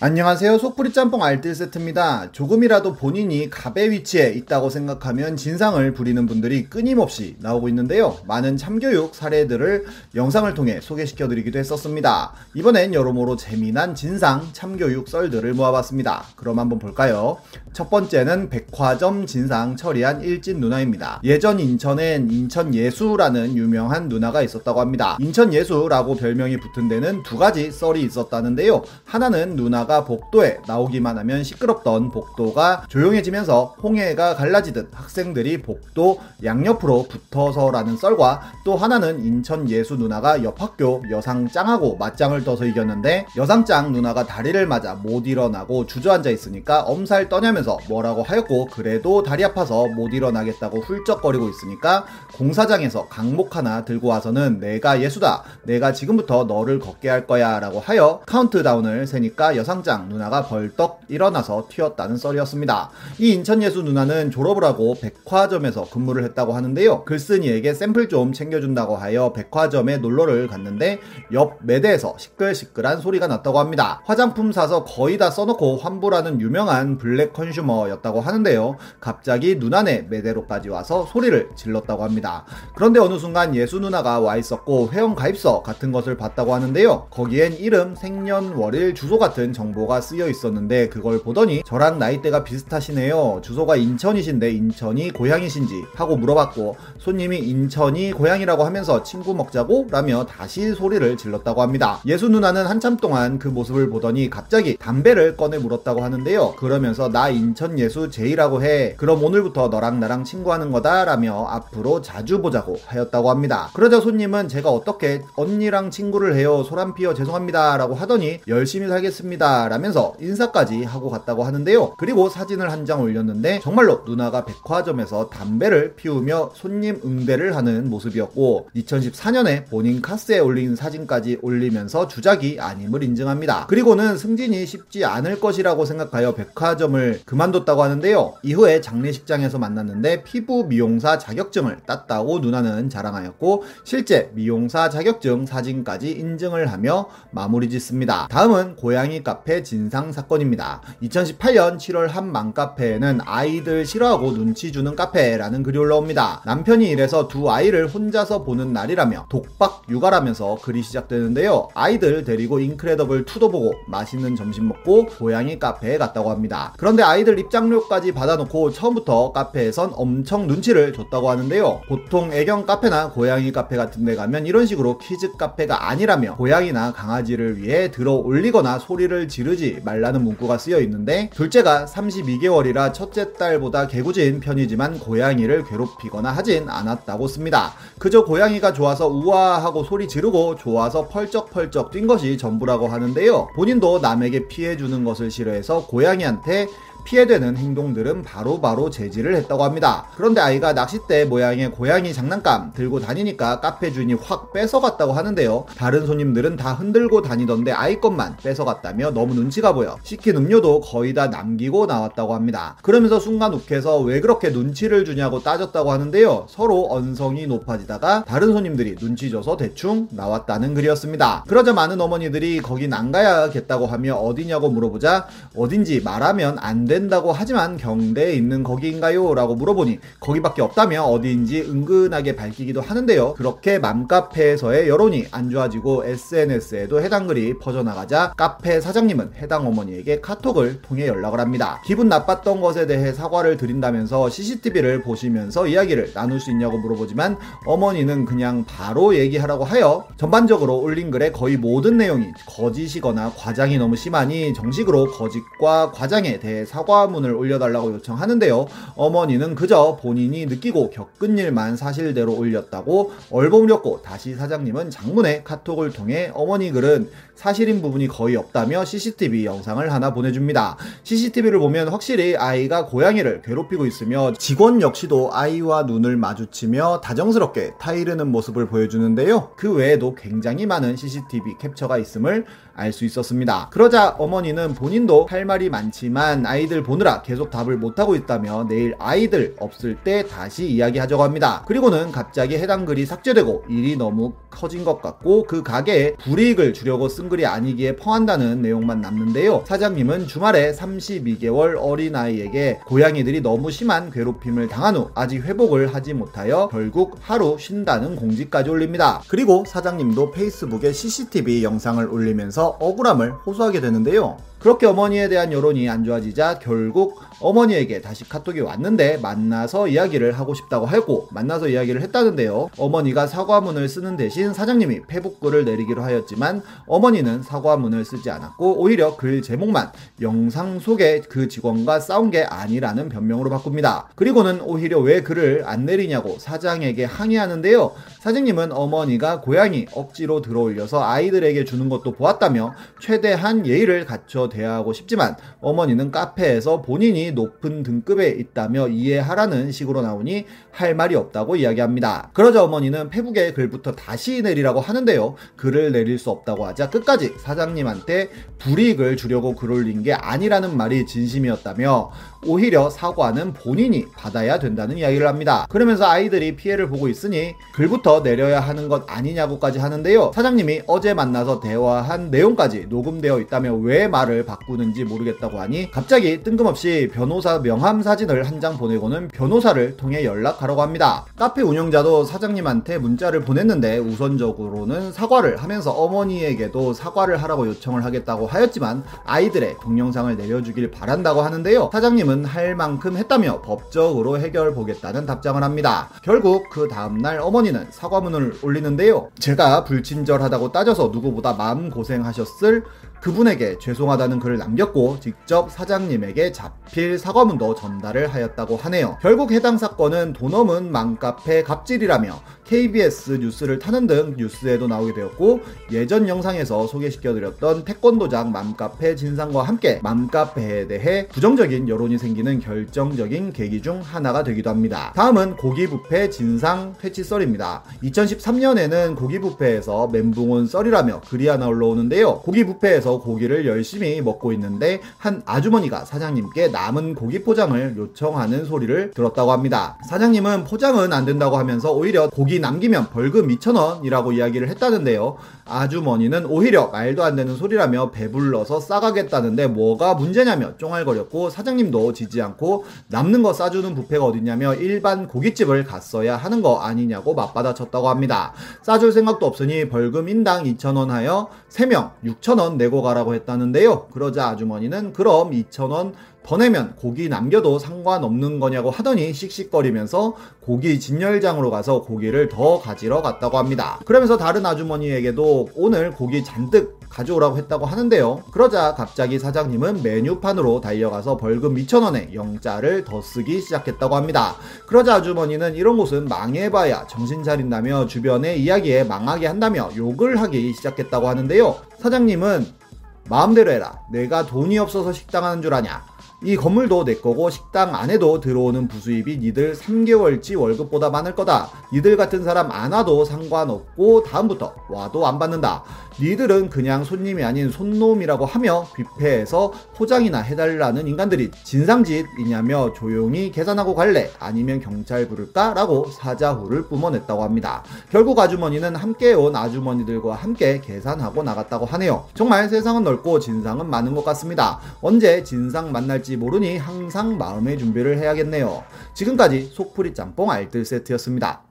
안녕하세요. 속풀이 짬뽕 알뜰 세트입니다. 조금이라도 본인이 갑의 위치에 있다고 생각하면 진상을 부리는 분들이 끊임없이 나오고 있는데요. 많은 참교육 사례들을 영상을 통해 소개시켜 드리기도 했었습니다. 이번엔 여러모로 재미난 진상 참교육 썰들을 모아봤습니다. 그럼 한번 볼까요? 첫 번째는 백화점 진상 처리한 일진 누나입니다. 예전 인천엔 인천 예수라는 유명한 누나가 있었다고 합니다. 인천 예수라고 별명이 붙은 데는 두 가지 썰이 있었다는데요. 하나는 누나 누나가 복도에 나오기만 하면 시끄럽던 복도가 조용해지면서 홍해가 갈라지듯 학생들이 복도 양옆으로 붙어서라는 썰과 또 하나는 인천 예수 누나가 옆 학교 여상짱하고 맞짱을 떠서 이겼는데 여상짱 누나가 다리를 맞아 못 일어나고 주저앉아 있으니까 엄살 떠냐면서 뭐라고 하였고 그래도 다리 아파서 못 일어나겠다고 훌쩍거리고 있으니까 공사장에서 강목 하나 들고 와서는 내가 예수다. 내가 지금부터 너를 걷게 할 거야 라고 하여 카운트다운을 세니까 여상 사장장 누나가 벌떡 일어나서 튀었다는 썰이었습니다. 이 인천예수 누나는 졸업을 하고 백화점에서 근무를 했다고 하는데요. 글쓴이에게 샘플 좀 챙겨준다고 하여 백화점에 놀러를 갔는데 옆 매대에서 시끌시끌한 소리가 났다고 합니다. 화장품 사서 거의 다 써놓고 환불하는 유명한 블랙 컨슈머였다고 하는데요. 갑자기 누나네 매대로까지 와서 소리를 질렀다고 합니다. 그런데 어느 순간 예수 누나가 와 있었고 회원 가입서 같은 것을 봤다고 하는데요. 거기엔 이름, 생년월일, 주소 같은 정보 가 쓰여 있었는데 그걸 보더니 저랑 나이대가 비슷하시네요. 주소가 인천이신데 인천이 고향이신지 하고 물어봤고 손님이 인천이 고향이라고 하면서 친구 먹자고 라며 다시 소리를 질렀다고 합니다. 예수 누나는 한참 동안 그 모습을 보더니 갑자기 담배를 꺼내 물었다고 하는데요. 그러면서 나 인천 예수 제이라고 해. 그럼 오늘부터 너랑 나랑 친구하는 거다 라며 앞으로 자주 보자고 하였다고 합니다. 그러자 손님은 제가 어떻게 언니랑 친구를 해요. 소란 피어 죄송합니다 라고 하더니 열심히 살겠습니다. 라면서 인사까지 하고 갔다고 하는데요. 그리고 사진을 한 장 올렸는데 정말로 누나가 백화점에서 담배를 피우며 손님 응대를 하는 모습이었고 2014년에 본인 카스에 올린 사진까지 올리면서 주작이 아님을 인증합니다. 그리고는 승진이 쉽지 않을 것이라고 생각하여 백화점을 그만뒀다고 하는데요. 이후에 장례식장에서 만났는데 피부 미용사 자격증을 땄다고 누나는 자랑하였고 실제 미용사 자격증 사진까지 인증을 하며 마무리 짓습니다. 다음은 고양이 카페 카페 진상 사건입니다. 2018년 7월 한 맘카페에는 아이들 싫어하고 눈치 주는 카페라는 글이 올라옵니다. 남편이 이래서 두 아이를 혼자서 보는 날이라며 독박 육아라면서 글이 시작되는데요. 아이들 데리고 인크레더블 2도 보고 맛있는 점심 먹고 고양이 카페에 갔다고 합니다. 그런데 아이들 입장료까지 받아놓고 처음부터 카페에선 엄청 눈치를 줬다고 하는데요. 보통 애견 카페나 고양이 카페 같은 데 가면 이런 식으로 키즈 카페가 아니라며 고양이나 강아지를 위해 들어 올리거나 소리를 지르지 말라는 문구가 쓰여 있는데 둘째가 32개월이라 첫째 딸보다 개구진 편이지만 고양이를 괴롭히거나 하진 않았다고 씁니다. 그저 고양이가 좋아서 우아하고 소리 지르고 좋아서 펄쩍펄쩍 뛴 것이 전부라고 하는데요. 본인도 남에게 피해 주는 것을 싫어해서 고양이한테 피해되는 행동들은 바로바로 바로 제지를 했다고 합니다. 그런데 아이가 낚싯대 모양의 고양이 장난감 들고 다니니까 카페 주인이 확 뺏어갔다고 하는데요. 다른 손님들은 다 흔들고 다니던데 아이 것만 뺏어갔다며 너무 눈치가 보여 시킨 음료도 거의 다 남기고 나왔다고 합니다. 그러면서 순간 욱해서 왜 그렇게 눈치를 주냐고 따졌다고 하는데요. 서로 언성이 높아지다가 다른 손님들이 눈치 줘서 대충 나왔다는 글이었습니다. 그러자 많은 어머니들이 거긴 안 가야겠다고 하며 어디냐고 물어보자 어딘지 말하면 안 된다고 하지만 경대에 있는 거기인가요? 라고 물어보니 거기밖에 없다며 어디인지 은근하게 밝히기도 하는데요. 그렇게 맘카페에서의 여론이 안 좋아지고 SNS에도 해당 글이 퍼져나가자 카페 사장님은 해당 어머니에게 카톡을 통해 연락을 합니다. 기분 나빴던 것에 대해 사과를 드린다면서 CCTV를 보시면서 이야기를 나눌 수 있냐고 물어보지만 어머니는 그냥 바로 얘기하라고 하여 전반적으로 올린 글의 거의 모든 내용이 거짓이거나 과장이 너무 심하니 정식으로 거짓과 과장에 대해 사 사과문을 올려달라고 요청하는데요. 어머니는 그저 본인이 느끼고 겪은 일만 사실대로 올렸다고 얼버무렸고 다시 사장님은 장문의 카톡을 통해 어머니 글은 사실인 부분이 거의 없다며 CCTV 영상을 하나 보내줍니다. CCTV를 보면 확실히 아이가 고양이를 괴롭히고 있으며 직원 역시도 아이와 눈을 마주치며 다정스럽게 타이르는 모습을 보여주는데요. 그 외에도 굉장히 많은 CCTV 캡처가 있음을 알 수 있었습니다. 그러자 어머니는 본인도 할 말이 많지만 아이 아이들 보느라 계속 답을 못하고 있다며 내일 아이들 없을 때 다시 이야기하자고 합니다. 그리고는 갑자기 해당 글이 삭제되고 일이 너무 커진 것 같고 그 가게에 불이익을 주려고 쓴 글이 아니기에 펑한다는 내용만 남는데요. 사장님은 주말에 32개월 어린아이에게 고양이들이 너무 심한 괴롭힘을 당한 후 아직 회복을 하지 못하여 결국 하루 쉰다는 공지까지 올립니다. 그리고 사장님도 페이스북에 CCTV 영상을 올리면서 억울함을 호소하게 되는데요. 그렇게 어머니에 대한 여론이 안 좋아지자 결국 어머니에게 다시 카톡이 왔는데 만나서 이야기를 하고 싶다고 하고 만나서 이야기를 했다는데요. 어머니가 사과문을 쓰는 대신 사장님이 페북글을 내리기로 하였지만 어머니는 사과문을 쓰지 않았고 오히려 글 제목만 영상 속에 그 직원과 싸운 게 아니라는 변명으로 바꿉니다. 그리고는 오히려 왜 글을 안 내리냐고 사장에게 항의하는데요. 사장님은 어머니가 고양이 억지로 들어올려서 아이들에게 주는 것도 보았다며 최대한 예의를 갖춰 대하고 싶지만 어머니는 카페에서 본인이 높은 등급에 있다며 이해하라는 식으로 나오니 할 말이 없다고 이야기합니다. 그러자 어머니는 페북에 글부터 다시 내리라고 하는데요. 글을 내릴 수 없다고 하자 끝까지 사장님한테 불이익을 주려고 글 올린 게 아니라는 말이 진심이었다며 오히려 사과는 본인이 받아야 된다는 이야기를 합니다. 그러면서 아이들이 피해를 보고 있으니 글부터 내려야 하는 것 아니냐고까지 하는데요. 사장님이 어제 만나서 대화한 내용까지 녹음되어 있다며 왜 말을 바꾸는지 모르겠다고 하니 갑자기 뜬금없이 변호사 명함 사진을 한 장 보내고는 변호사를 통해 연락하라고 합니다. 카페 운영자도 사장님한테 문자를 보냈는데 우선적으로는 사과를 하면서 어머니에게도 사과를 하라고 요청을 하겠다고 하였지만 아이들의 동영상을 내려주길 바란다고 하는데요. 사장님 사장님은 할 만큼 했다며 법적으로 해결 보겠다는 답장을 합니다. 결국 그 다음날 어머니는 사과문을 올리는데요. 제가 불친절하다고 따져서 누구보다 마음 고생하셨을 그분에게 죄송하다는 글을 남겼고 직접 사장님에게 자필 사과문도 전달을 하였다고 하네요. 결국 해당 사건은 돈 없은 맘카페 갑질이라며 KBS 뉴스를 타는 등 뉴스에도 나오게 되었고 예전 영상에서 소개시켜드렸던 태권도장 맘카페 진상과 함께 맘카페에 대해 부정적인 여론이 생기는 결정적인 계기 중 하나가 되기도 합니다. 다음은 고기부페 진상 퇴치 썰입니다. 2013년에는 고기부페에서 멘붕 온 썰이라며 글이 하나 올라오는데요. 고기부페에서 고기를 열심히 먹고 있는데 한 아주머니가 사장님께 남은 고기 포장을 요청하는 소리를 들었다고 합니다. 사장님은 포장은 안 된다고 하면서 오히려 고기 남기면 벌금 2,000원이라고 이야기를 했다는데요. 아주머니는 오히려 말도 안 되는 소리라며 배불러서 싸가겠다는데 뭐가 문제냐며 쫑알거렸고 사장님도 지지 않고 남는 거 싸주는 부페가 어딨냐며 일반 고깃집을 갔어야 하는 거 아니냐고 맞받아쳤다고 합니다. 싸줄 생각도 없으니 벌금 인당 2,000원 하여 3명 6,000원 내고 가라고 했다는데요. 그러자 아주머니는 그럼 2,000원 더 내면 고기 남겨도 상관없는 거냐고 하더니 씩씩거리면서 고기 진열장으로 가서 고기를 더 가지러 갔다고 합니다. 그러면서 다른 아주머니에게도 오늘 고기 잔뜩 가져오라고 했다고 하는데요. 그러자 갑자기 사장님은 메뉴판으로 달려가서 벌금 2,000원에 영자를 더 쓰기 시작했다고 합니다. 그러자 아주머니는 이런 곳은 망해봐야 정신 차린다며 주변의 이야기에 망하게 한다며 욕을 하기 시작했다고 하는데요. 사장님은 마음대로 해라. 내가 돈이 없어서 식당 하는 줄 아냐. 이 건물도 내 거고 식당 안에도 들어오는 부수입이 니들 3개월치 월급보다 많을 거다. 니들 같은 사람 안 와도 상관없고 다음부터 와도 안 받는다. 니들은 그냥 손님이 아닌 손놈이라고 하며 뷔페에서 포장이나 해달라는 인간들이 진상짓이냐며 조용히 계산하고 갈래? 아니면 경찰 부를까? 라고 사자후를 뿜어냈다고 합니다. 결국 아주머니는 함께 온 아주머니들과 함께 계산하고 나갔다고 하네요. 정말 세상은 넓고 진상은 많은 것 같습니다. 언제 진상 만날지 모르니 항상 마음의 준비를 해야겠네요. 지금까지 속풀이 짬뽕 알뜰 세트였습니다.